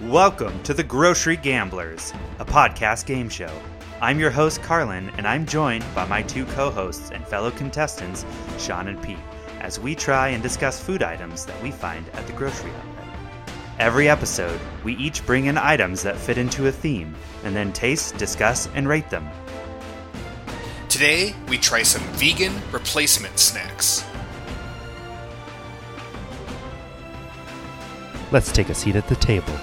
Welcome to the Grocery Gamblers, a podcast game show. I'm your host, Carlin, and I'm joined by my two co hosts and fellow contestants, Sean and Pete, as we try and discuss food items that we find at the grocery outlet. Every episode, we each bring in items that fit into a theme, and then taste, discuss, and rate them. Today, we try some vegan replacement snacks. Let's take a seat at the table.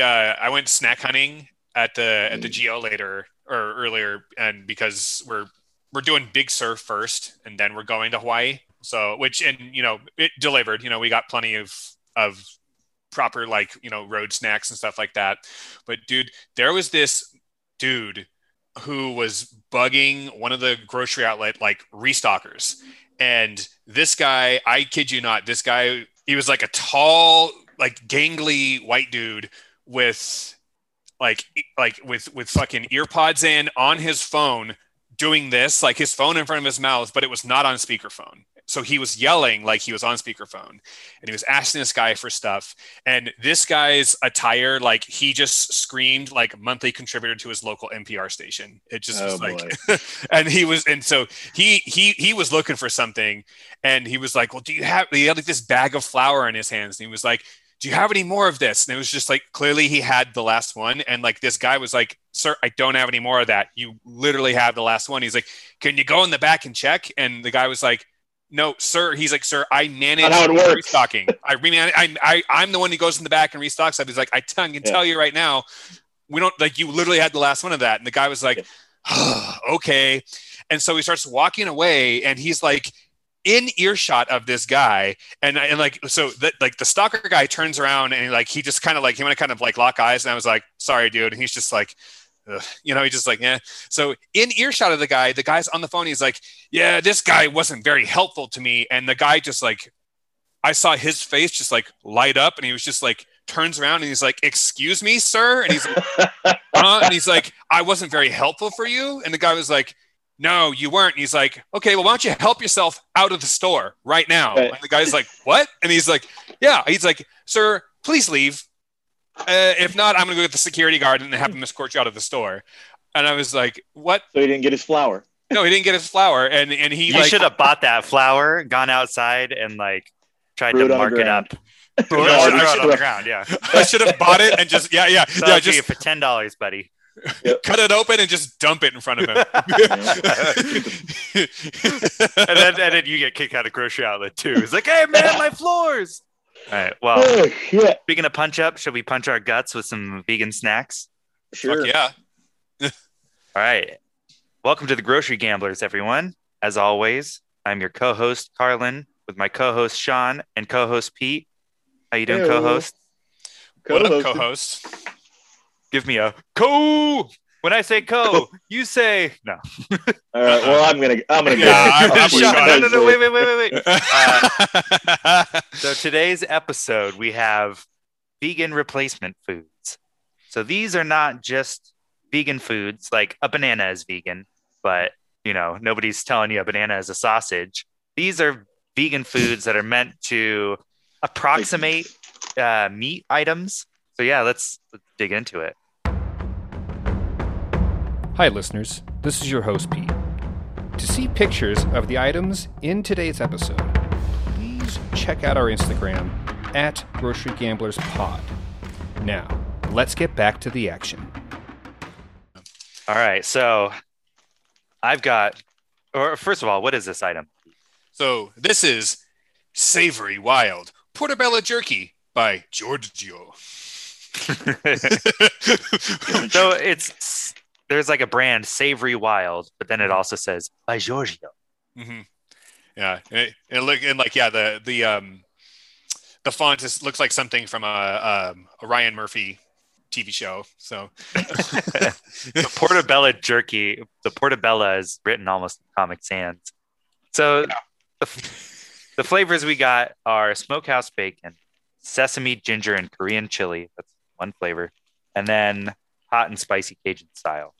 Uh, I went snack hunting at the at the Geo later or earlier, and because we're we're doing Big Sur first, and then we're going to Hawaii. So which and you know it delivered. You know we got plenty of of proper like you know road snacks and stuff like that. But dude, there was this dude who was bugging one of the grocery outlet like restockers. And this guy, I kid you not, this guy, he was like a tall, like gangly white dude with like like with with fucking earpods in on his phone doing this, like his phone in front of his mouth, but it was not on speakerphone. So he was yelling like he was on speakerphone and he was asking this guy for stuff and this guy's attire like he just screamed like monthly contributor to his local npr station. It just oh, was like and he was and so he he he was looking for something and he was like well do you have he had like this bag of flour in his hands? And he was like do you have any more of this? And it was just like clearly he had the last one. And like this guy was like, Sir, I don't have any more of that. You literally have the last one. He's like, Can you go in the back and check? And the guy was like, no, sir. He's like, sir, I manage how it works. restocking. I remanage. I, I, I'm the one who goes in the back and restocks stuff. He's like, I, can yeah. tell you right now, we don't like you literally had the last one of that. And the guy was like, oh, okay. And so he starts walking away and he's like, in earshot of this guy and and like so that like the stalker guy turns around and like he just kind of like he went to kind of like lock eyes and I was like sorry dude and he's just like Ugh. you know, he's just like, yeah. So in earshot of the guy, the guy's on the phone. He's like, yeah, this guy wasn't very helpful to me. And the guy just like, I saw his face just like light up and he was just like, turns around and he's like, excuse me, sir. And he's like, huh? and he's like, I wasn't very helpful for you. And the guy was like, no, you weren't. And he's like, okay, well, why don't you help yourself out of the store right now? And the guy's like, what? And he's like, yeah. He's like, sir, please leave. Uh, if not, I'm going to go get the security guard and have him escort you out of the store. And I was like, what? So he didn't get his flour. No, he didn't get his flour, and and he. You like, should have bought that flour, gone outside, and like tried to mark it up. no, I should, on the ground. Yeah, I should have bought it and just yeah, yeah, so yeah, just for ten dollars, buddy. Yep. Cut it open and just dump it in front of him. and then and then you get kicked out of grocery outlet too. It's like, hey man, my floors. All right. Well, oh, shit. speaking of punch up, should we punch our guts with some vegan snacks? Sure. Fuck yeah. All right. Welcome to the Grocery Gamblers, everyone. As always, I'm your co-host Carlin with my co-host Sean and co-host Pete. How you doing, hey, co-host? What up, co-host? Give me a co. When I say co, you say no. All right. Well, I'm gonna. I'm gonna. Yeah, go. no, no, no, wait, wait, wait, wait, wait. Uh, so today's episode, we have vegan replacement foods. So these are not just vegan foods. Like a banana is vegan, but you know nobody's telling you a banana is a sausage. These are vegan foods that are meant to approximate uh, meat items. So yeah, let's, let's dig into it. Hi, listeners. This is your host, Pete. To see pictures of the items in today's episode, please check out our Instagram at Grocery Gamblers Pod. Now, let's get back to the action. All right. So I've got, or first of all, what is this item? So this is Savory Wild Portobello Jerky by Giorgio. so it's there's like a brand Savory Wild, but then it mm-hmm. also says by Giorgio. Mm-hmm. Yeah, and, it, look and like yeah, the the um the font is, looks like something from a, um, a Ryan Murphy TV show. So the Portobello jerky, the Portobello is written almost in Comic Sans. So yeah. the, the flavors we got are smokehouse bacon, sesame, ginger, and Korean chili. That's one flavor, and then hot and spicy Cajun style.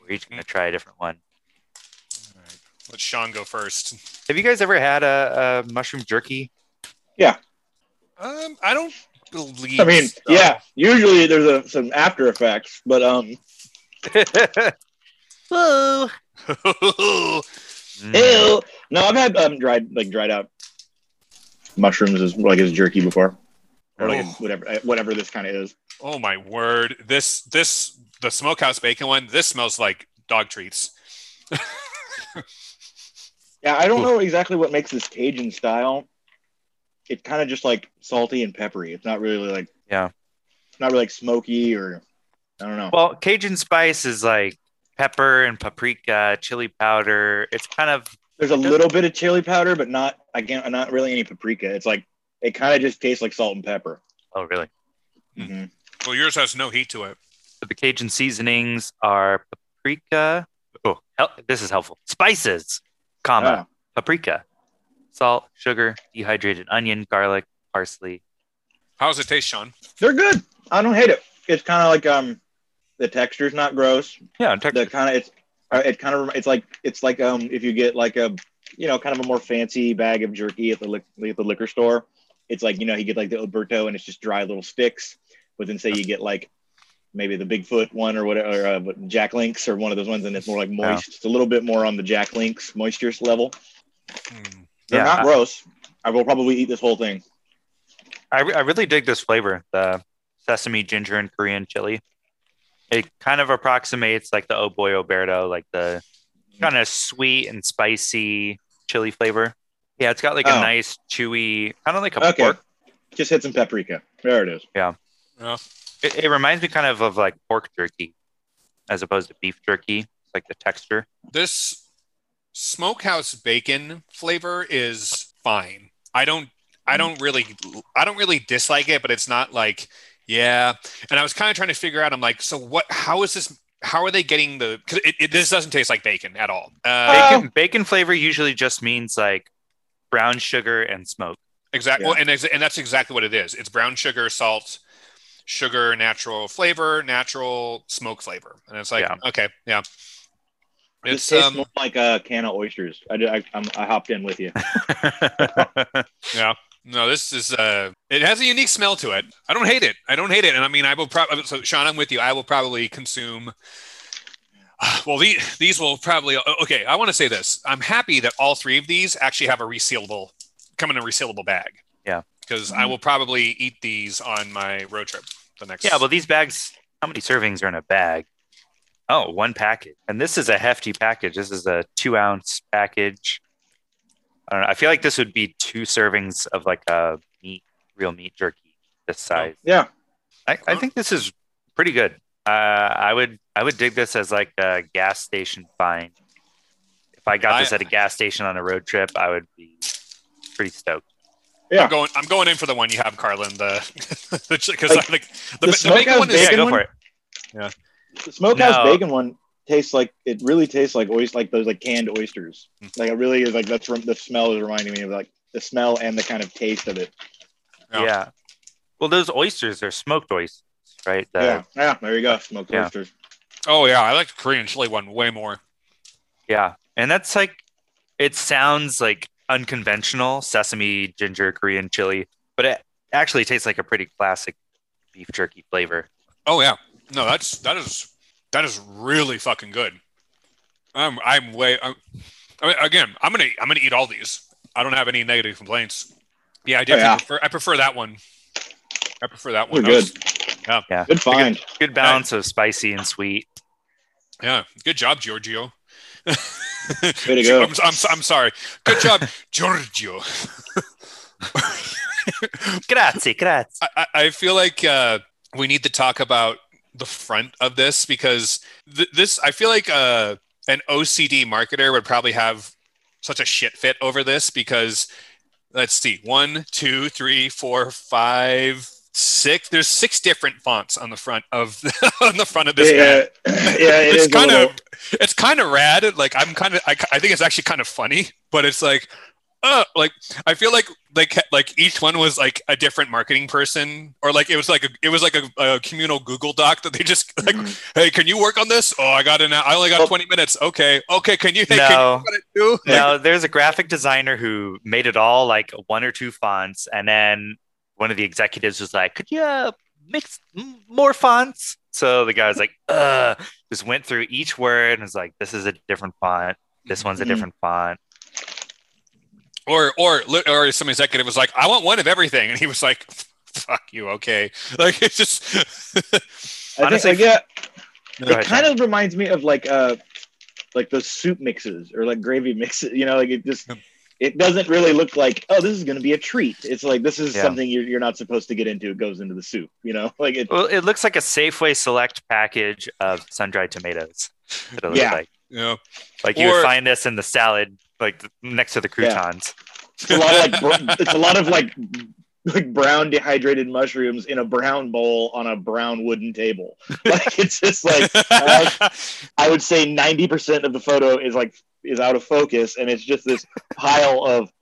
We're each gonna try a different one. All right. Let Sean go first. Have you guys ever had a, a mushroom jerky? Yeah. Um, I don't believe. I mean, so. yeah. Usually there's a, some after effects, but um, Whoa. Ew. No, I've had um dried like dried out mushrooms as like as jerky before, or like Oh. whatever uh, whatever this kind of is. oh my word! This this the smokehouse bacon one. This smells like dog treats. Yeah, I don't know exactly what makes this Cajun style. It's kind of just like salty and peppery. It's not really like Yeah. it's not really like smoky or I don't know. Well, Cajun spice is like pepper and paprika, chili powder. It's kind of There's a little bit of chili powder, but not again not really any paprika. It's like it kind of just tastes like salt and pepper. oh really? Mhm. Well, yours has no heat to it. So the Cajun seasonings are paprika. Oh, hel- this is helpful. Spices, comma Ah. paprika, salt, sugar, dehydrated onion, garlic, parsley. How does it taste, Sean? They're good. I don't hate it. It's kind of like um, the texture's not gross. Yeah, The kind of it's uh, it kind of it's like it's like um if you get like a you know kind of a more fancy bag of jerky at the lic- at the liquor store. It's like you know you get like the Oberto and it's just dry little sticks. But then say you get like maybe the Bigfoot one or whatever, or, uh, Jack Links or one of those ones, and it's more like moist. It's a little bit more on the Jack Links moisture level. Hmm. They're Yeah, not I- gross. I will probably eat this whole thing. I, re- I really dig this flavor, the sesame, ginger, and Korean chili. It kind of approximates like the Oh Boy Oberto, like the kind of sweet and spicy chili flavor. Yeah, it's got like a Oh. nice chewy, kind of like a Okay. pork. Just hit some paprika. There it is. Yeah. It, it reminds me kind of of like pork jerky, as opposed to beef jerky. It's like the texture. This smokehouse bacon flavor is fine. I don't I don't really I don't really dislike it, but it's not like yeah. And I was kind of trying to figure out. I'm like, so what? How is this? How are they getting the? Because it, it, this doesn't taste like bacon at all. Uh, Bacon, bacon flavor usually just means like brown sugar and smoke. Exactly, Yeah. and ex- and that's exactly what it is. It's brown sugar, salt, sugar, natural flavor, natural smoke flavor, and it's like Yeah. okay, yeah. This It's tastes um, more like a can of oysters. I, I, I'm, I hopped in with you. yeah. No, this is uh, it has a unique smell to it. I don't hate it. I don't hate it, and I mean, I will probably. So, Sean, I'm with you. I will probably consume. Well, the, these will probably. Okay, I want to say this. I'm happy that all three of these actually have a resealable, come in a resealable bag. Yeah. Because I mm-hmm. will probably eat these on my road trip. The next. yeah, well, these bags, how many servings are in a bag? Oh, one package. And this is a hefty package. This is a two ounce package. I don't know. I feel like this would be two servings of like a meat, real meat jerky this oh. size. Yeah. I, I think this is pretty good. Uh, I would I would dig this as like a gas station find. If I got I- this at a gas station on a road trip, I would be pretty stoked. Yeah. I'm going. I'm going in for the one you have, Carlin. The because Like, like, the, the the, bacon one is yeah, go one? for it. Yeah. The smokehouse No. bacon one tastes like it really tastes like oyster, like those like canned oysters. Like it really is like that's from the smell is reminding me of like the smell and the kind of taste of it. Yeah. Yeah. Well, those oysters are smoked oysters, right? The- yeah. Yeah. There you go. Smoked Yeah. oysters. Oh yeah, I like the Korean chili one way more. Yeah. And that's like, it sounds like unconventional sesame, ginger, Korean chili, but it actually tastes like a pretty classic beef jerky flavor. Oh yeah, no, that's that is that is really fucking good. I'm I'm way. I'm, I mean, again, I'm gonna I'm gonna eat all these. I don't have any negative complaints. Yeah, I definitely oh, yeah. prefer. I prefer that one. I prefer that They're one. That was- good. Yeah. Good find. Good balance of spicy and sweet. yeah, good job, Giorgio. Way to go. I'm, I'm, I'm sorry. Good job, Giorgio. Grazie, grazie. I, I- I feel like uh, we need to talk about the front of this because th- this I feel like uh, an OCD marketer would probably have such a shit fit over this because let's see one two three four five six there's six different fonts on the front of on the front of this yeah. bag. yeah. It it's is a kind little- of it's kind of rad like i'm kind of I, I think it's actually kind of funny but it's like uh, like I feel like like like each one was like a different marketing person, or like it was like a it was like a, a communal Google Doc that they just like, Mhm. hey, can you work on this? Oh, I got an I only got Well- twenty minutes. Okay, okay, can you? Hey, can you No. work on it too? Like, No, there's a graphic designer who made it all like one or two fonts, and then one of the executives was like, "Could you uh, mix more fonts?" So the guy was like, "Uh," just went through each word and was like, "This is a different font. This one's a Mhm. different font." or or or some executive was like, I want one of everything, and he was like, fuck you, okay. Like it's just I Honestly, think, like, yeah, Go it ahead, kind Tom. of reminds me of like uh like those soup mixes or like gravy mixes you know like it just it doesn't really look like oh this is going to be a treat it's like this is Yeah. something you're, you're not supposed to get into it goes into the soup you know like it Well, it looks like a Safeway select package of sun-dried tomatoes. That's what it looks Yeah. like. you know, Like you would find this in the salad, like next to the Yeah. croutons. it's a lot of like it's a lot of like like brown dehydrated mushrooms in a brown bowl on a brown wooden table like it's just like uh, i would say 90% of the photo is like is out of focus and it's just this pile of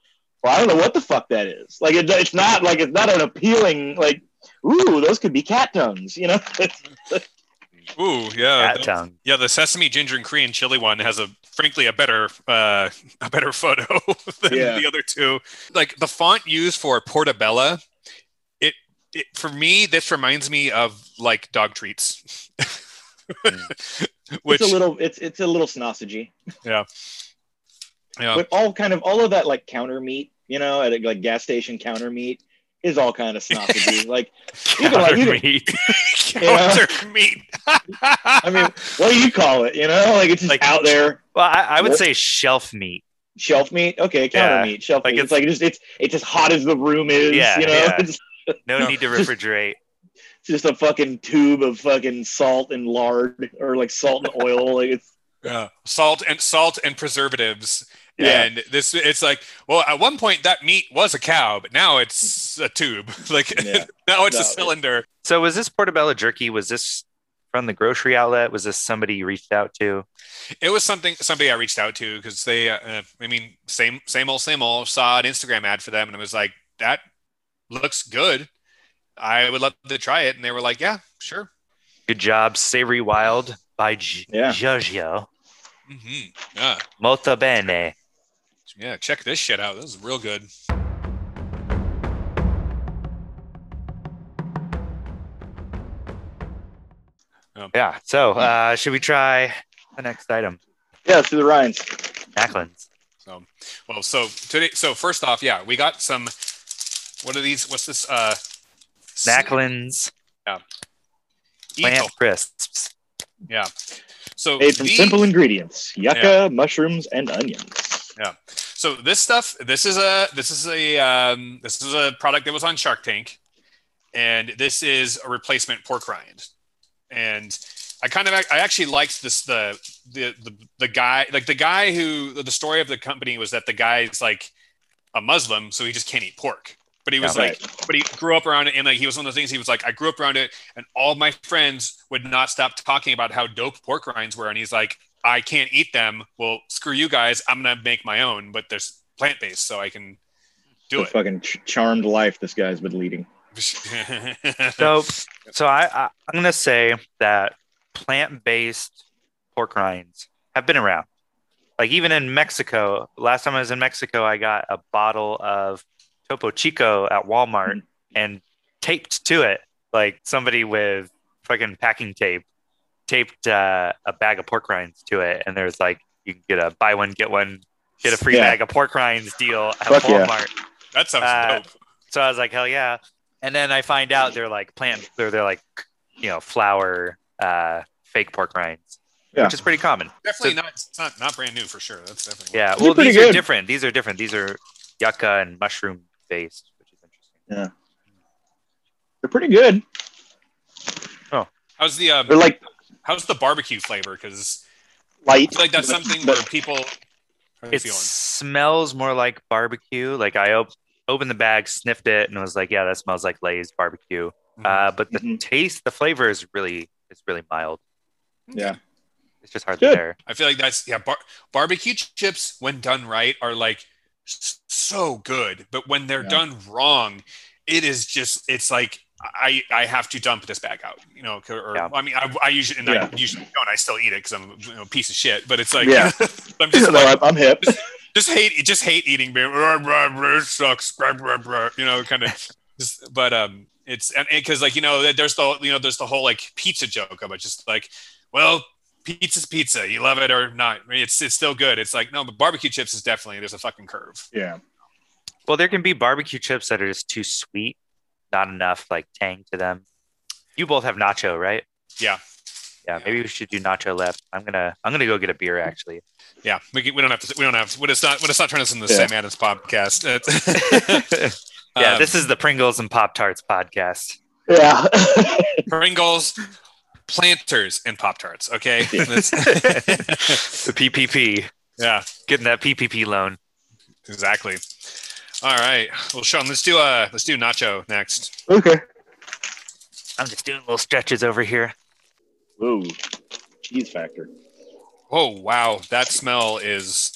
well i don't know what the fuck that is like it, it's not like it's not an appealing like ooh those could be cat tongues you know ooh, yeah, Cat tongue. yeah. The sesame, ginger, and Korean chili one has a frankly a better uh, a better photo than Yeah. the other two. Like the font used for Portobello, it, it for me this reminds me of like dog treats. Which it's a little it's it's a little snossagy yeah. Yeah. but all kind of all of that like counter meat you know at a, like gas station counter meat is all kind of snossagy like You can, like, you Counter can- meat. counter meat. i mean what do you call it you know like it's just Like- out there Well, I, I would What? say shelf meat. shelf meat okay counter Yeah, meat shelf like meat it's, like just it's it's as hot as the room is Yeah, you know yeah. No No. need to refrigerate. Just a fucking tube of fucking salt and lard or like salt and oil like it's Yeah. Salt and salt and preservatives. Yeah. And this it's like, well, at one point that meat was a cow, but now it's a tube. like Yeah. now it's No, a cylinder. So was this portobello jerky? Was this from the grocery outlet? Was this somebody you reached out to? It was something somebody I reached out to because they uh, I mean, same same old same old saw an Instagram ad for them and it was like, that looks good. I would love to try it. And they were like, Yeah, sure. Good job, Savory Wild by G- Yeah. Giorgio. hmm Yeah. Molto bene. Yeah, check this shit out. This is real good. Yeah. So uh, should we try the next item? yeah let's do the rinds Snacklins. So, well, so today, so first off, yeah, we got some. What are these? What's this? Uh, Snacklins plant Eagle. crisps. Yeah. So made from the- simple ingredients yucca mushrooms and onions Yeah. So this stuff, this is a this is a um, this is a product that was on Shark Tank, and this is a replacement pork rind. And I kind of I actually liked this the the the, the guy like the guy who the story of the company was that the guy's like a Muslim, so he just can't eat pork. But he was Yeah. like, but he grew up around it, and like he was one of those things. He was like, I grew up around it, and all my friends would not stop talking about how dope pork rinds were. And he's like, I can't eat them. Well, screw you guys. I'm gonna make my own, but there's plant based, so I can do the it. fucking ch- charmed life this guy's been leading So, so I, I I'm gonna say that plant-based pork rinds have been around. Like even in Mexico, last time I was in Mexico, I got a bottle of Topo Chico at Walmart and taped to it, like somebody with fucking packing tape, taped uh, a bag of pork rinds to it, and there's like you can get a buy one get one get a free Yeah. bag of pork rinds deal at Fuck yeah. Walmart. that sounds Uh, dope. So I was like, hell yeah. And then I find out they're like plant, they're, they're like, you know, flour, uh, fake pork rinds, Yeah. which is pretty common. Definitely not. It's not not brand new for sure. That's definitely Yeah. These are Well, pretty these are different. These are different. These are yucca and mushroom based, which is interesting. Yeah, they're pretty good Oh, How's the um, they're like how's the barbecue flavor? Because light I feel like that's something where people. How are you It feeling? smells more like barbecue. Like I op- opened the bag, sniffed it, and was like, yeah, that smells like Lay's barbecue. Mhm. Uh, but the Mhm. taste, the flavor is really, it's really mild. yeah It's just hard Good. to bear. I feel like that's yeah. Bar- barbecue chips, when done right, are like s- so good, but when they're Yeah. done wrong, it is just it's like I I have to dump this bag out, you know. Or Yeah. I mean, I, I usually and I usually don't. I still eat it because I'm you know, a piece of shit. But it's like Yeah. I'm just no, like I'm, I'm hip. just hate just hate eating beer. It sucks. You know, kind of. But um, it's and because like you know there's the you know there's the whole like pizza joke of it, just like well. Pizza's pizza. You love it or not. I mean, it's it's still good. It's like no, but barbecue chips is definitely there's a fucking curve. Yeah. Well, there can be barbecue chips that are just too sweet, not enough like tang to them. You both have nacho, right? Yeah. Yeah, Yeah. maybe we should do nacho left. I'm gonna I'm gonna go get a beer actually. Yeah, we, can- we don't have to. We don't have. To, let's not. Let's not turn this into the Yeah. Sam Adams podcast. yeah, Um, this is the Pringles and Pop Tarts podcast. Yeah. Pringles, planters, and Pop Tarts. Okay. Yeah. The PPP, yeah. getting that PPP loan. Exactly. All right. Well, Sean, let's do uh let's do Nacho next. okay. I'm just doing little stretches over here. Whoa. Cheese factor. Oh wow, that smell is.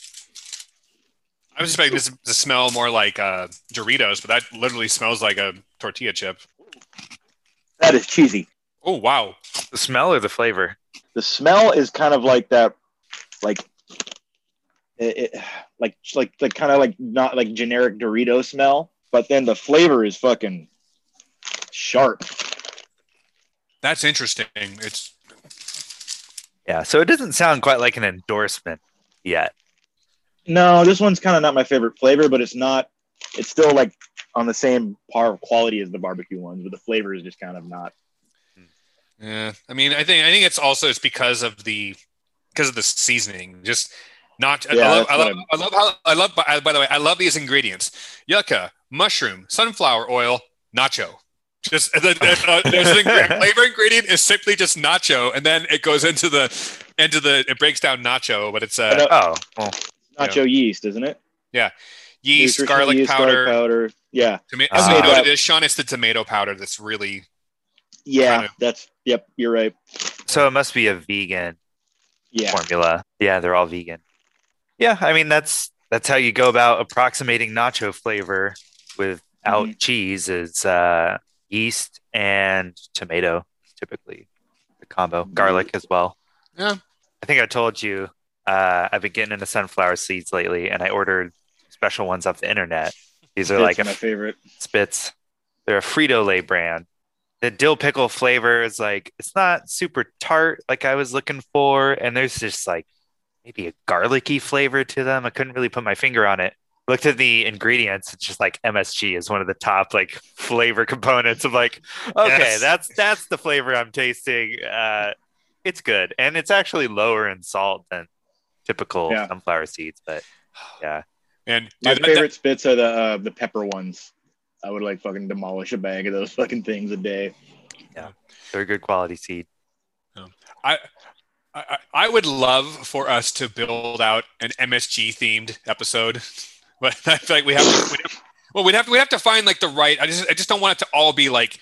I was expecting this to smell more like uh, Doritos, but that literally smells like a tortilla chip. That is cheesy. Oh wow. The smell or the flavor? The smell is kind of like that, like, it, it like like like kind of like not like generic Dorito smell, but then the flavor is fucking sharp. That's interesting. It's Yeah, so it doesn't sound quite like an endorsement yet. No, this one's kind of not my favorite flavor, but it's not. It's still like on the same par of quality as the barbecue ones, but the flavor is just kind of not. Yeah, I mean, I think I think it's also it's because of the because of the seasoning. Just not. Yeah, I, love, I, love, I love how I love. By, by the way, I love these ingredients: yucca, mushroom, sunflower oil, nacho. Just the, the, uh, there's an ingredient, flavor ingredient is simply just nacho, and then it goes into the into the it breaks down nacho, but it's I uh, know- Oh, well, Nacho yeast, isn't it? yeast, Nutritional garlic yeast, powder. garlic powder. Yeah, Tomato. Ah. you know what it is, Sean? It's the tomato powder that's really yeah. Kinda. That's yep. You're right. so it must be a vegan Yeah, formula. Yeah, they're all vegan. Yeah, I mean that's that's how you go about approximating nacho flavor without Mm-hmm. cheese is uh, yeast and tomato typically the combo. Garlic as well. Yeah. I think I told you uh, I've been getting into sunflower seeds lately, and I ordered special ones off the internet. These are That's like my favorite. Spitz. They're a Frito Lay brand. The dill pickle flavor is like it's not super tart like I was looking for, and there's just like maybe a garlicky flavor to them. I couldn't really put my finger on it. Looked at the ingredients, it's just like MSG is one of the top like flavor components. of like, okay, Yes. that's that's the flavor I'm tasting. Uh, it's good, and it's actually lower in salt than typical Yeah. sunflower seeds. But yeah, and My dude, that- favorite Spitz are the uh, the pepper ones. I would like fucking demolish a bag of those fucking things a day. Yeah, they're a good quality seed. I, I I would love for us to build out an MSG themed episode, but I feel like we have to. We'd have, well, we'd have we'd have to find like the right. I just I just don't want it to all be like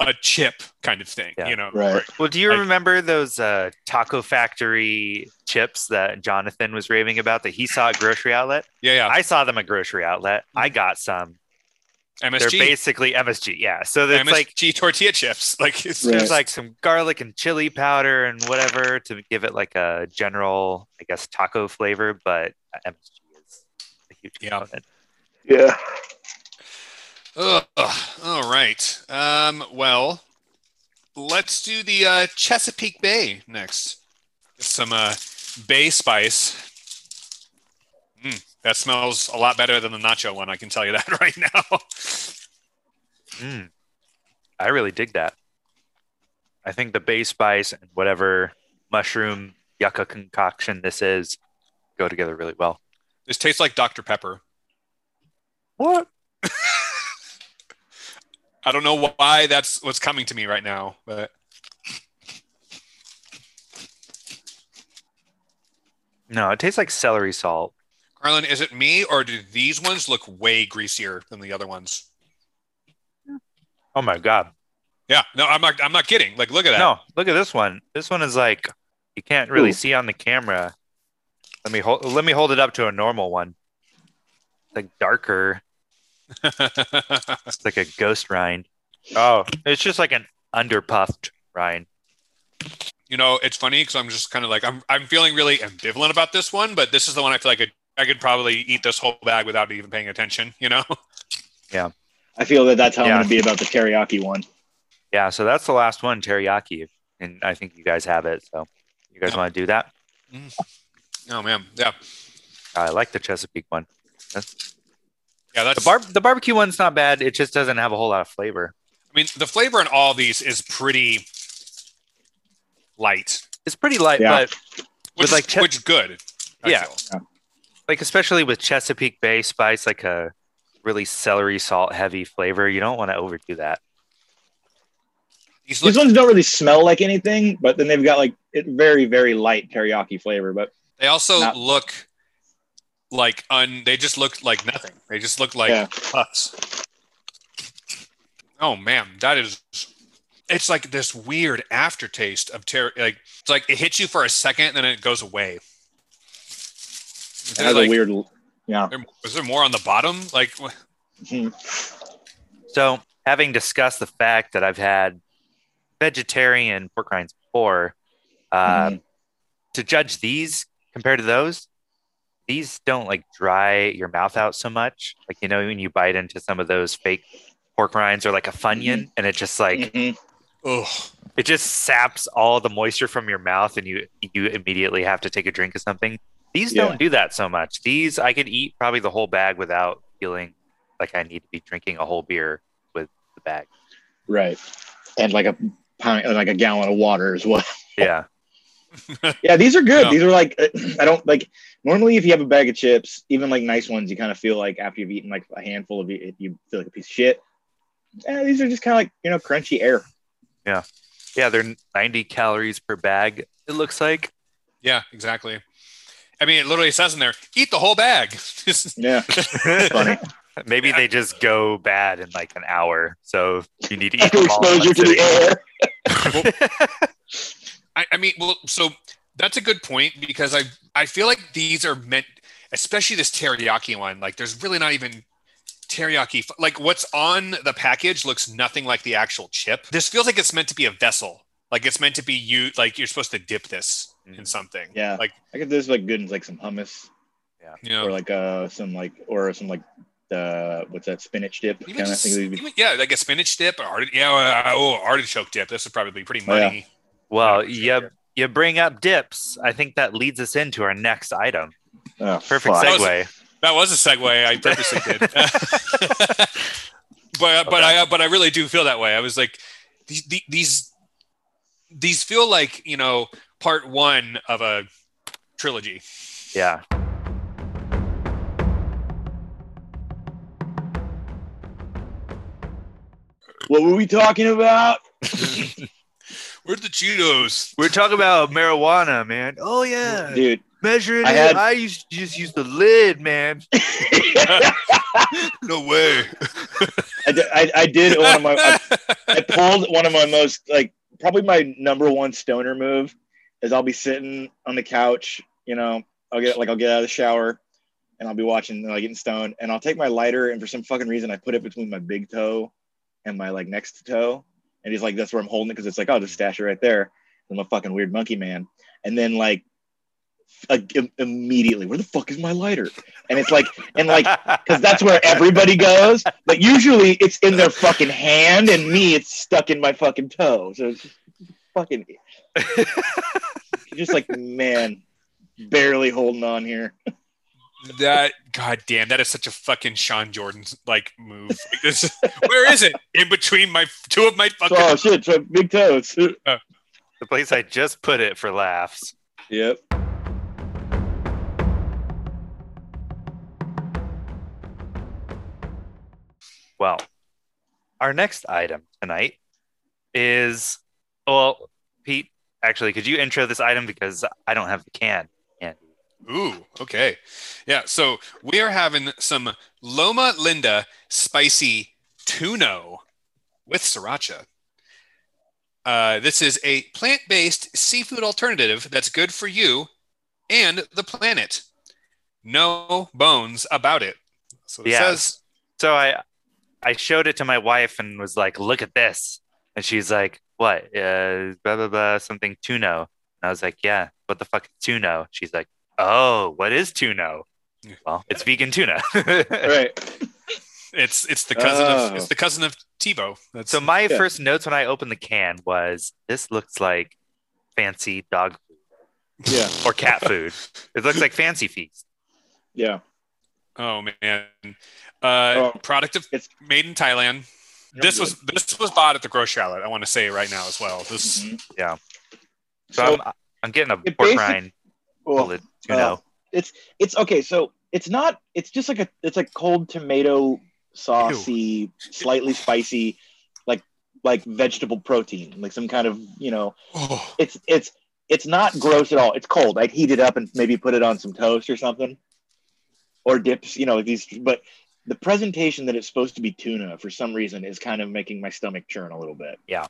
a chip kind of thing, Yeah. you know? Right. Well, do you Like- remember those uh, Taco Factory chips that Jonathan was raving about that he saw at grocery outlet? Yeah, yeah. I saw them at grocery outlet. I got some. They're MSG. basically MSG. Yeah. So it's MSG like tortilla chips. Like it's Right. there's like some garlic and chili powder and whatever to give it like a general, I guess, taco flavor. But MSG is a huge Yeah. component. Yeah. Ugh. All right. Um, well, let's do the uh, Chesapeake Bay next. Get some uh, bay spice. Mm, that smells a lot better than the nacho one. I can tell you that right now. Mm. I really dig that. I think the bay spice and whatever mushroom yucca concoction this is go together really well. this tastes like Dr. Pepper. What? I don't know why that's what's coming to me right now, but No, it tastes like celery salt. Carlin, is it me or do these ones look way greasier than the other ones? Oh my god. Yeah, no, I'm not. I'm not kidding. Like, look at that. No, look at this one. This one is like you can't really Ooh. see on the camera. Let me hold let me hold it up to a normal one. It's like darker. It's like a ghost rind. Oh, it's just like an underpuffed rind. you know, it's funny because I'm just kind of like I'm I'm feeling really ambivalent about this one, but this is the one I feel like I, I could probably eat this whole bag without even paying attention. You know? Yeah. I feel that that's how Yeah. I'm going to be about the teriyaki one. Yeah, so that's the last one, teriyaki, and I think you guys have it. So you guys Yeah. want to do that? Mm-hmm. Oh man, yeah, I like the Chesapeake one. yeah. The bar the barbecue one's not bad. It just doesn't have a whole lot of flavor. I mean, the flavor in all these is pretty light, It's pretty light, Yeah. but which With, like, che- which is good. I Yeah. feel. Like especially with Chesapeake Bay Spice, like a really celery salt heavy flavor, you don't want to overdo that. These These ones don't really smell like anything, but then they've got like it very, very light teriyaki flavor. But they also Not- look like un. They just look like nothing. They just look like Yeah. puffs. Oh man, that is. It's like this weird aftertaste of terror. Like it's like it hits you for a second, and then it goes away. Is there, like, a weird, yeah. there- is there more on the bottom? Like wh- Mhm. So, having discussed the fact that I've had vegetarian pork rinds before, uh, Mhm. to judge these compared to those, these don't like dry your mouth out so much. Like you know when you bite into some of those fake pork rinds or like a funyun, and it just like Mhm. ugh. it just saps all the moisture from your mouth, and you you immediately have to take a drink of something. These Yeah. don't do that so much. These I could eat probably the whole bag without feeling like I need to be drinking a whole beer with the bag. right, and like a pint, like a gallon of water as well. Yeah. Yeah, these are good. Yeah. These are like I don't like normally if you have a bag of chips, even like nice ones, you kind of feel like after you've eaten like a handful of it, you feel like a piece of shit. Eh, these are just kind of like you know crunchy air. Yeah, yeah, they're 90 calories per bag, it looks like. Yeah, exactly. I mean, it literally says in there, eat the whole bag. Yeah, funny. Maybe Yeah. they just go bad in like an hour. So you need to eat them all in exposure one to the sitting. air. I, I mean, well, so that's a good point because I I feel like these are meant, especially this teriyaki one. Like, there's really not even teriyaki. Like, what's on the package looks nothing like the actual chip. This feels like it's meant to be a vessel. Like, it's meant to be you. Like, you're supposed to dip this in something. Yeah. Like, I guess this is like good in like some hummus Yeah. know, or like uh some like or some like the what's that spinach dip even kind of just, thing. even- yeah, like a spinach dip or arti- yeah, uh, oh, artichoke dip. This would probably be pretty Oh, yeah. money. Well, Yeah, you, you bring up dips. I think that leads us into our next item. Oh, Perfect fuck. That was- segue. That was a segue. I purposely did. but but I but I really do feel that way. I was like these these these feel like you know part one of a trilogy. Yeah. What were we talking about? Where's the Cheetos? We're talking about marijuana, man. Oh, yeah. Dude, Measuring I it. had- I used to just use the lid, man. No way. I, did, I, I did one of my I, I pulled one of my most like probably my number one stoner move is I'll be sitting on the couch, you know, I'll get like I'll get out of the shower and I'll be watching like getting stoned and I'll take my lighter and for some fucking reason I put it between my big toe and my like next toe and he's like that's where I'm holding it because it's like oh just stash it right there. I'm a fucking weird monkey man and then like like, immediately where the fuck is my lighter and it's like and like because that's where everybody goes. But usually it's in their fucking hand, and me, it's stuck in my fucking toe. So it's fucking just like man, barely holding on here. that god damn, that is such a fucking Sean Jordan like move. Like, this, where is it? In between my two of my oh, fucking. Oh shit, big toes. Uh. the place I just put it for laughs. yep. Well, our next item tonight is well, Pete. Actually, could you intro this item because I don't have the can. Ooh, okay. Yeah, so we are having some Loma Linda spicy tuno with sriracha. Uh, this is a plant based seafood alternative that's good for you and the planet. No bones about it. So it Yeah. says So I I showed it to my wife and was like, "Look at this," and she's like, "What? Uh, blah blah blah, something tuno." And I was like, "Yeah, what the fuck is tuno?" She's like, "Oh, what is tuno?" Well, it's vegan tuna. Right. it's it's the cousin of Oh. it's the cousin of TiVo. That's So my Yeah. first notes when I opened the can was, "This looks like fancy dog food Yeah. or cat food. it looks like fancy feast." Yeah. oh man. Uh, Oh. product of It's- made in Thailand. This was this was bought at the grocery outlet. I want to say right now as well. This Mhm. So, So, I'm, I'm getting a pork rind well, bullet tuno. it's it's okay. So it's not. It's just like a. It's like cold tomato saucy, slightly spicy, like like vegetable protein, like some kind of you know. oh, It's it's it's not gross at all. It's cold. I'd heat it up and maybe put it on some toast or something, or dips. You know these, but. The presentation that it's supposed to be tuna for some reason is kind of making my stomach churn a little bit. Yeah.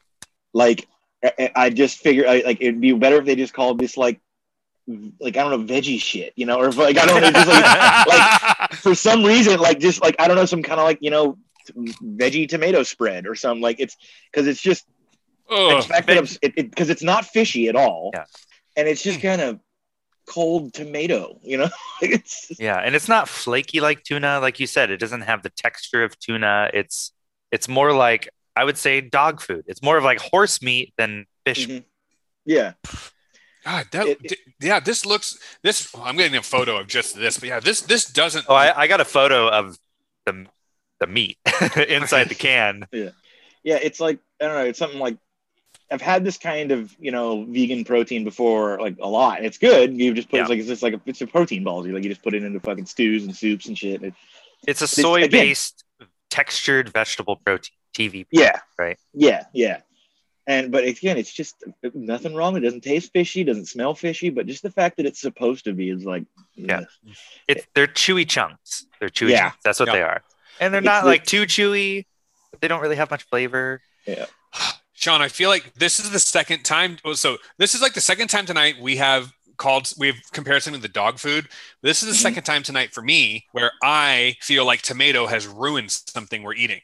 Like I, I just figure I, like it'd be better if they just called this like like I don't know veggie shit, you know, or if, like I don't know, just like like for some reason, like just like I don't know, some kind of like you know veggie tomato spread or something. Like it's because it's just Ugh. expected of it because it's not fishy at all, Yeah. and it's just mm. kind of cold tomato, you know. it's just, Yeah, and it's not flaky like tuna, like you said. It doesn't have the texture of tuna. It's it's more like I would say dog food. It's more of like horse meat than fish. Mhm. yeah, God, that, It- d- yeah, this looks this. I'm getting a photo of just this, but yeah, this this doesn't. Oh, I, I got a photo of the the meat inside the can. Yeah, yeah. It's like I don't know. It's something like I've had this kind of you know vegan protein before, like a lot. It's good. You just put Yeah. it's like it's just like a, it's a protein balls. You like you just put it into fucking stews and soups and shit. It, It's a soy again- based textured vegetable protein. TVP. Yeah. Right. Yeah. Yeah. And but again, it's just nothing wrong. It doesn't taste fishy, doesn't smell fishy, but just the fact that it's supposed to be is like, Yeah. ugh. It's they're chewy chunks. They're chewy Yeah. chunks. That's what Yeah. they are. And they're It's not the- like too chewy, they don't really have much flavor. Sean, I feel like this is the second time. oh, So this is like the second time tonight we have called we have comparison to the dog food. This is the Mhm. second time tonight for me where I feel like tomato has ruined something we're eating.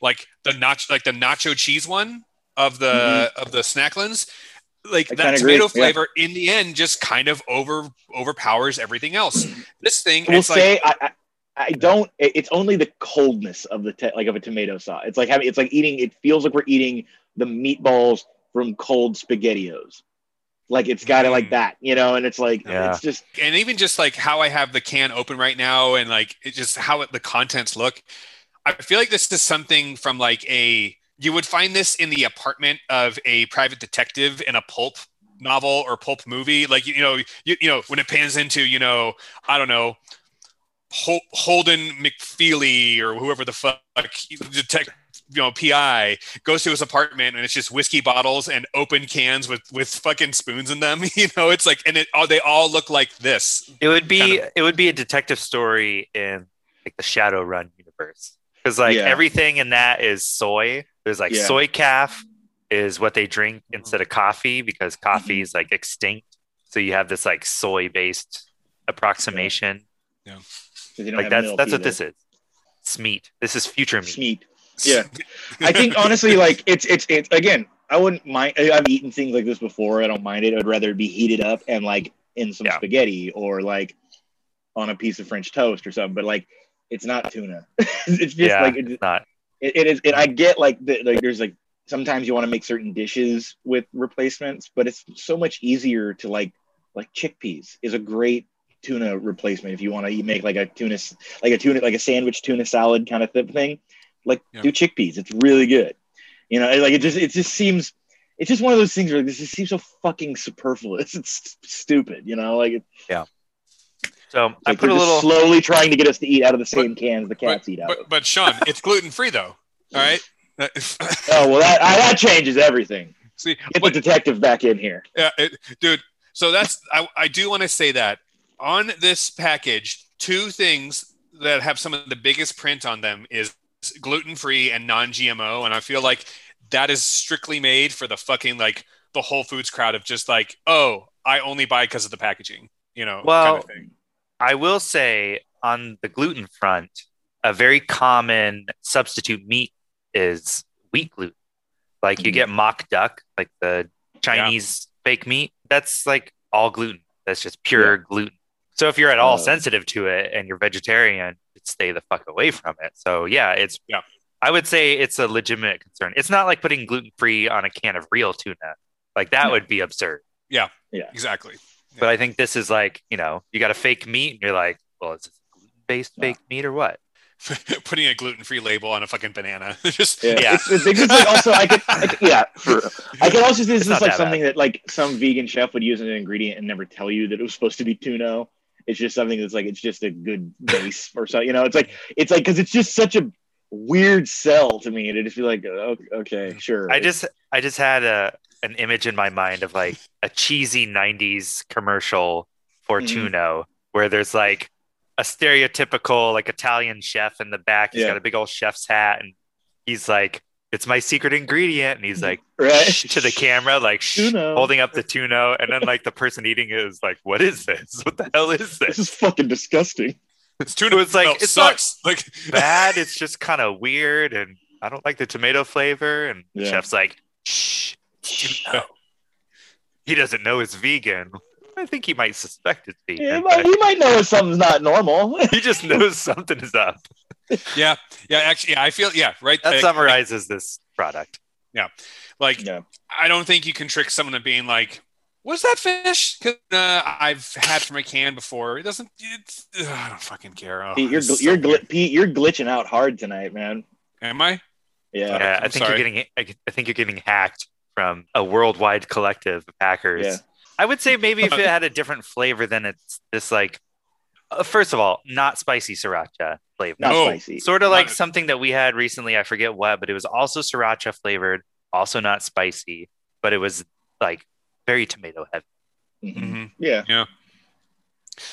Like the nacho, like the nacho cheese one of the of the Snacklins. Like I that tomato agree, yeah. flavor in the end just kind of over overpowers everything else. This thing, we'll it's like I, I I don't. It's only the coldness of the te- like of a tomato sauce. It's like having. It's like eating. It feels like we're eating the meatballs from cold spaghettios. Like it's got it like Mm. that, you know. And it's like Yeah. it's just and even just like how I have the can open right now and like it just how it, the contents look. I feel like this is something from like a you would find this in the apartment of a private detective in a pulp novel or pulp movie like you, you know you, you know when it pans into you know I don't know Hol- Holden McFeely or whoever the fuck detect you know PI goes to his apartment and it's just whiskey bottles and open cans with with fucking spoons in them you know it's like and it all they all look like this It would be Kind it would be a detective story in like the Shadowrun universe because like Yeah. everything in that is soy. There's like Yeah. soykaf is what they drink instead of coffee because coffee Mm-hmm. is like extinct. So you have this like soy based approximation. Yeah. don't Like have that's milk that's what this is. It's meat. This is future meat. Smeat. Yeah. I think honestly, like it's it's it's again. I wouldn't mind. I've eaten things like this before. I don't mind it. I'd rather be heated up and like in some Yeah. spaghetti or like on a piece of French toast or something. But like, it's not tuna. it's just yeah, like it, it's not. it, it is. It, I get like the, like there's like sometimes you want to make certain dishes with replacements, but it's so much easier to like like chickpeas is a great tuna replacement if you want to make like a tuna like a tuna like a sandwich tuna salad kind of thing. Like Yeah. do chickpeas. It's really good. You know, like it just it just seems it's just one of those things where this just seems so fucking superfluous. It's stupid, you know. Like, yeah. So I like put a just little. slowly trying to get us to eat out of the same cans the cats eat out of. but, but Sean it's gluten free though all right Oh well, that I, that changes everything. see Get the detective back in here. Yeah, it, dude. So that's I, I do want to say that on this package, two things that have some of the biggest print on them is gluten free and non GMO, and I feel like that is strictly made for the fucking like the Whole Foods crowd of just like, oh, I only buy because of the packaging, you know. Well, kind of thing. I will say on the gluten front, a very common substitute meat is wheat gluten. Like you Mhm. get mock duck, like the Chinese fake meat. That's like all gluten. That's just pure gluten. So if you're at all Uh, sensitive to it and you're vegetarian, stay the fuck away from it. So yeah, it's Yeah. I would say it's a legitimate concern. It's not like putting gluten free on a can of real tuna. Like that No. would be absurd. Yeah. Yeah. Exactly. But I think this is like, you know, you got a fake meat and you're like, well, is this gluten based Yeah. fake meat or what? Putting a gluten free label on a fucking banana. Just Yeah, Yeah. It's, it's, it's like also I could, I could yeah, for, I could also this It's is like that something that like some vegan chef would use as an ingredient and never tell you that it was supposed to be tuna. It's just something that's like it's just a good base or so. You know, it's like it's like because it's just such a weird sell to me. To just be like, oh, okay, sure. I just I just had a an image in my mind of like a cheesy 90s commercial for Mhm. tuna where there's like a stereotypical like Italian chef in the back. He's Yeah. got a big old chef's hat and he's like, it's my secret ingredient. And he's like, right to the camera, like shh, Tuna. holding up the tuna. And then like the person eating it is like, what is this? What the hell is This this? is fucking disgusting. it's tuna. It's like, smell it's not- sucks. like Bad. It's just kind of weird. And I don't like the tomato flavor. And the chef's like, shh, tuna. He doesn't know it's vegan. I think he might suspect it's vegan. Yeah, but but might know if something's not normal. he just knows something is up. Yeah, yeah. Actually, yeah, I feel yeah. Right. That Like- summarizes this product. Yeah, like yeah. I don't think you can trick someone to being like, "Was that fish?" 'Cause, uh, I've had from a can before. It doesn't. It's, ugh, I don't fucking care. Oh, Pete, you're it's so you're gl- Pete, you're glitching out hard tonight, man. Am I? Yeah. Yeah, I think sorry. you're getting. I I think you're getting hacked from a worldwide collective of hackers. Yeah. I would say maybe if it had a different flavor, than it's this like. Uh, first of all, not spicy sriracha flavor. Not No. spicy. Sort of like Not- something that we had recently. I forget what, but it was also sriracha flavored, also not spicy, but it was like very tomato heavy. Mhm. hmm Yeah.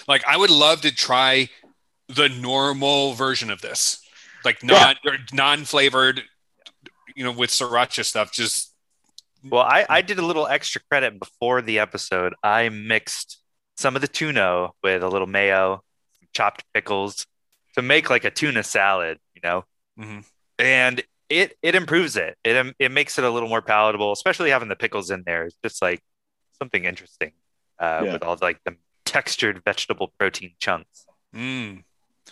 Like I would love to try the normal version of this, like not non non flavored, you know, with sriracha stuff. Just Well, I, I did a little extra credit before the episode. I mixed some of the tuna with a little mayo, chopped pickles to make like a tuna salad, you know? Mhm. And it it improves it. It um, it makes it a little more palatable, especially having the pickles in there. It's just like something interesting uh, Yeah. with all like the textured vegetable protein chunks. mm,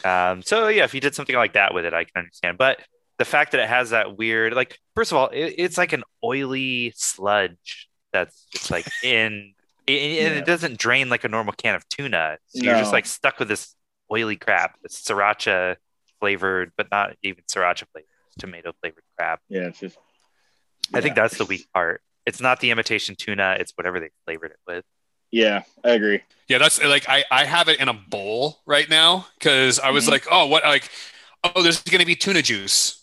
Um, so yeah, if you did something like that with it, I can understand. But the fact that it has that weird, like, first of all, it, it's like an oily sludge that's just like in, and Yeah. it doesn't drain like a normal can of tuna. So you're just like stuck with this oily crap, this sriracha flavored, but not even sriracha flavored, tomato flavored crap. Yeah. It's just. I think that's the weak part. It's not the imitation tuna; it's whatever they flavored it with. Yeah, I agree. yeah, that's like I I have it in a bowl right now because I was Mhm. like, oh, what like. Oh, there's going to be tuna juice.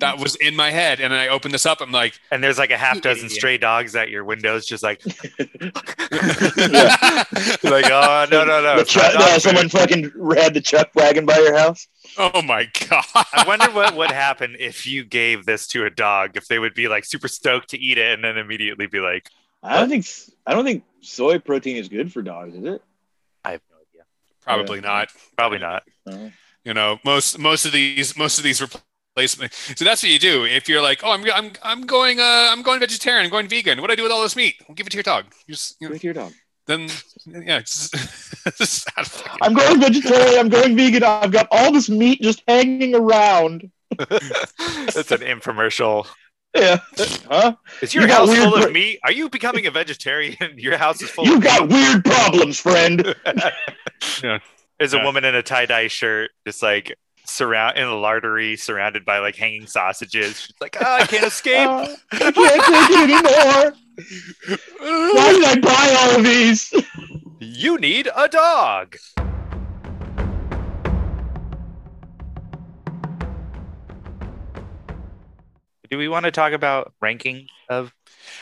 That was in my head, and then I opened this up. I'm like, And there's like a half dozen idiot. stray dogs at your windows, just like, like, oh no, no, no! The it's not Chuck- dog uh, food." someone fucking had the chuck wagon by your house. oh my god. I wonder what would happen if you gave this to a dog. If they would be like super stoked to eat it and then immediately be like, I don't think s- I don't think soy protein is good for dogs, is it? "I have no idea." Probably not. Probably not. No. You know, most most of these most of these replacement. So that's what you do. If you're like, oh, I'm I'm I'm going uh I'm going vegetarian, I'm going vegan. What do I do with all this meat? Well, give it to your dog. You just you know, Give it to your dog. then yeah. It's just, I'm going vegetarian. I'm going vegan. I've got all this meat just hanging around. That's an infomercial. Yeah. Huh? Is your You house weird full of bro- meat? Are you becoming a vegetarian? Your house is full of vegat. You of got weird problems, friend. Yeah. There's a woman in a tie dye shirt, just like surround in a lardery, surrounded by like hanging sausages. She's like, oh, I can't escape. Uh, I can't take it anymore. Why did I buy all of these? you need a dog. Do we want to talk about ranking of?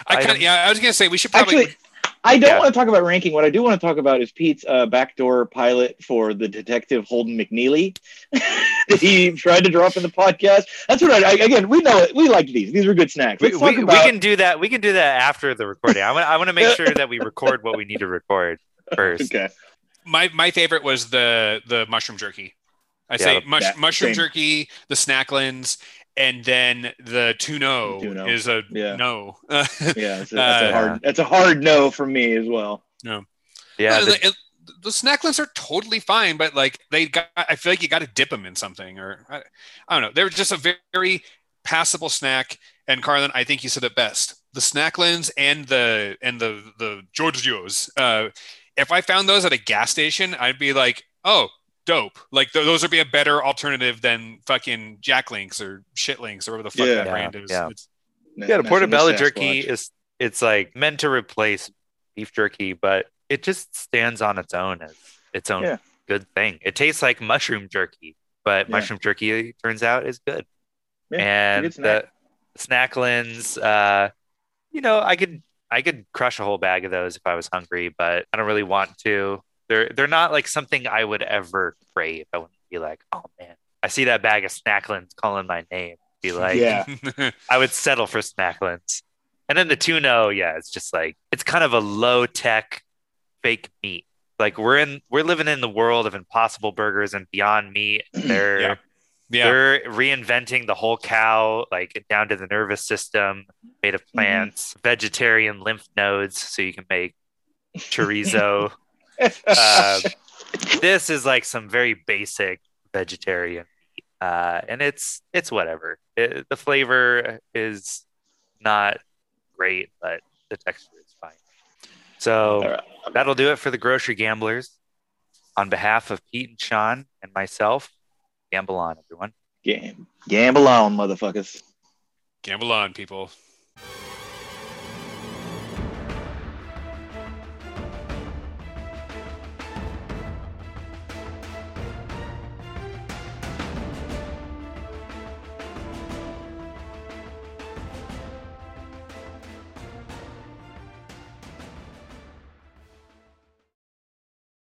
I kind of yeah. I was gonna say we should probably. Actually, I don't Yeah. want to talk about ranking. What I do want to talk about is Pete's uh, backdoor pilot for the detective Holden McNeely that he tried to drop in the podcast. That's what I, I again. We know it. We liked these. These were good snacks. We, we, talk we can do that. We can do that after the recording. I want. I want to make sure that we record what we need to record first. okay. my my favorite was the the mushroom jerky. I say mush, that- mushroom same. jerky, the snacklins, and then the tuno, The tuno. is a Yeah. no. Yeah, that's a, that's a Uh, hard. That's a hard no for me as well. No. Yeah, Uh, the- the, the snacklins are totally fine, but like they got, I feel like you got to dip them in something, or I, I don't know. They're just a very, very passable snack. And Carlin, I think you said it best. The snacklins and the and the the Giorgio's. Uh, if I found those at a gas station, I'd be like, oh, dope. Like th- those would be a better alternative than fucking Jack Links or Shit Links or whatever the fuck Yeah. that Yeah, brand is. yeah. It's- yeah, the Messing portobello jerky Sasquatch. is it's like meant to replace beef jerky, but it just stands on its own as its own Yeah. good thing. It tastes like mushroom jerky, but Yeah. mushroom jerky turns out is good. Yeah, and it's the snacklins, uh, you know, I could I could crush a whole bag of those if I was hungry, but I don't really want to. They're they're not like something I would ever crave. I wouldn't be like, oh man, I see that bag of snacklins calling my name. Be like, Yeah. I would settle for snacklins. And then the tuna, yeah, it's just like it's kind of a low tech fake meat. Like we're in we're living in the world of impossible burgers and beyond meat. They're Yeah. yeah. they're reinventing the whole cow, like down to the nervous system, made of mm-hmm. plants, vegetarian lymph nodes, so you can make chorizo. Um, this is like some very basic vegetarian meat, uh, and it's it's whatever. It, the flavor is not great, but the texture is fine. So All right. that'll do it for the grocery gamblers. On behalf of Pete and Sean and myself, gamble on, everyone. Gam- gamble on, motherfuckers. Gamble on, people.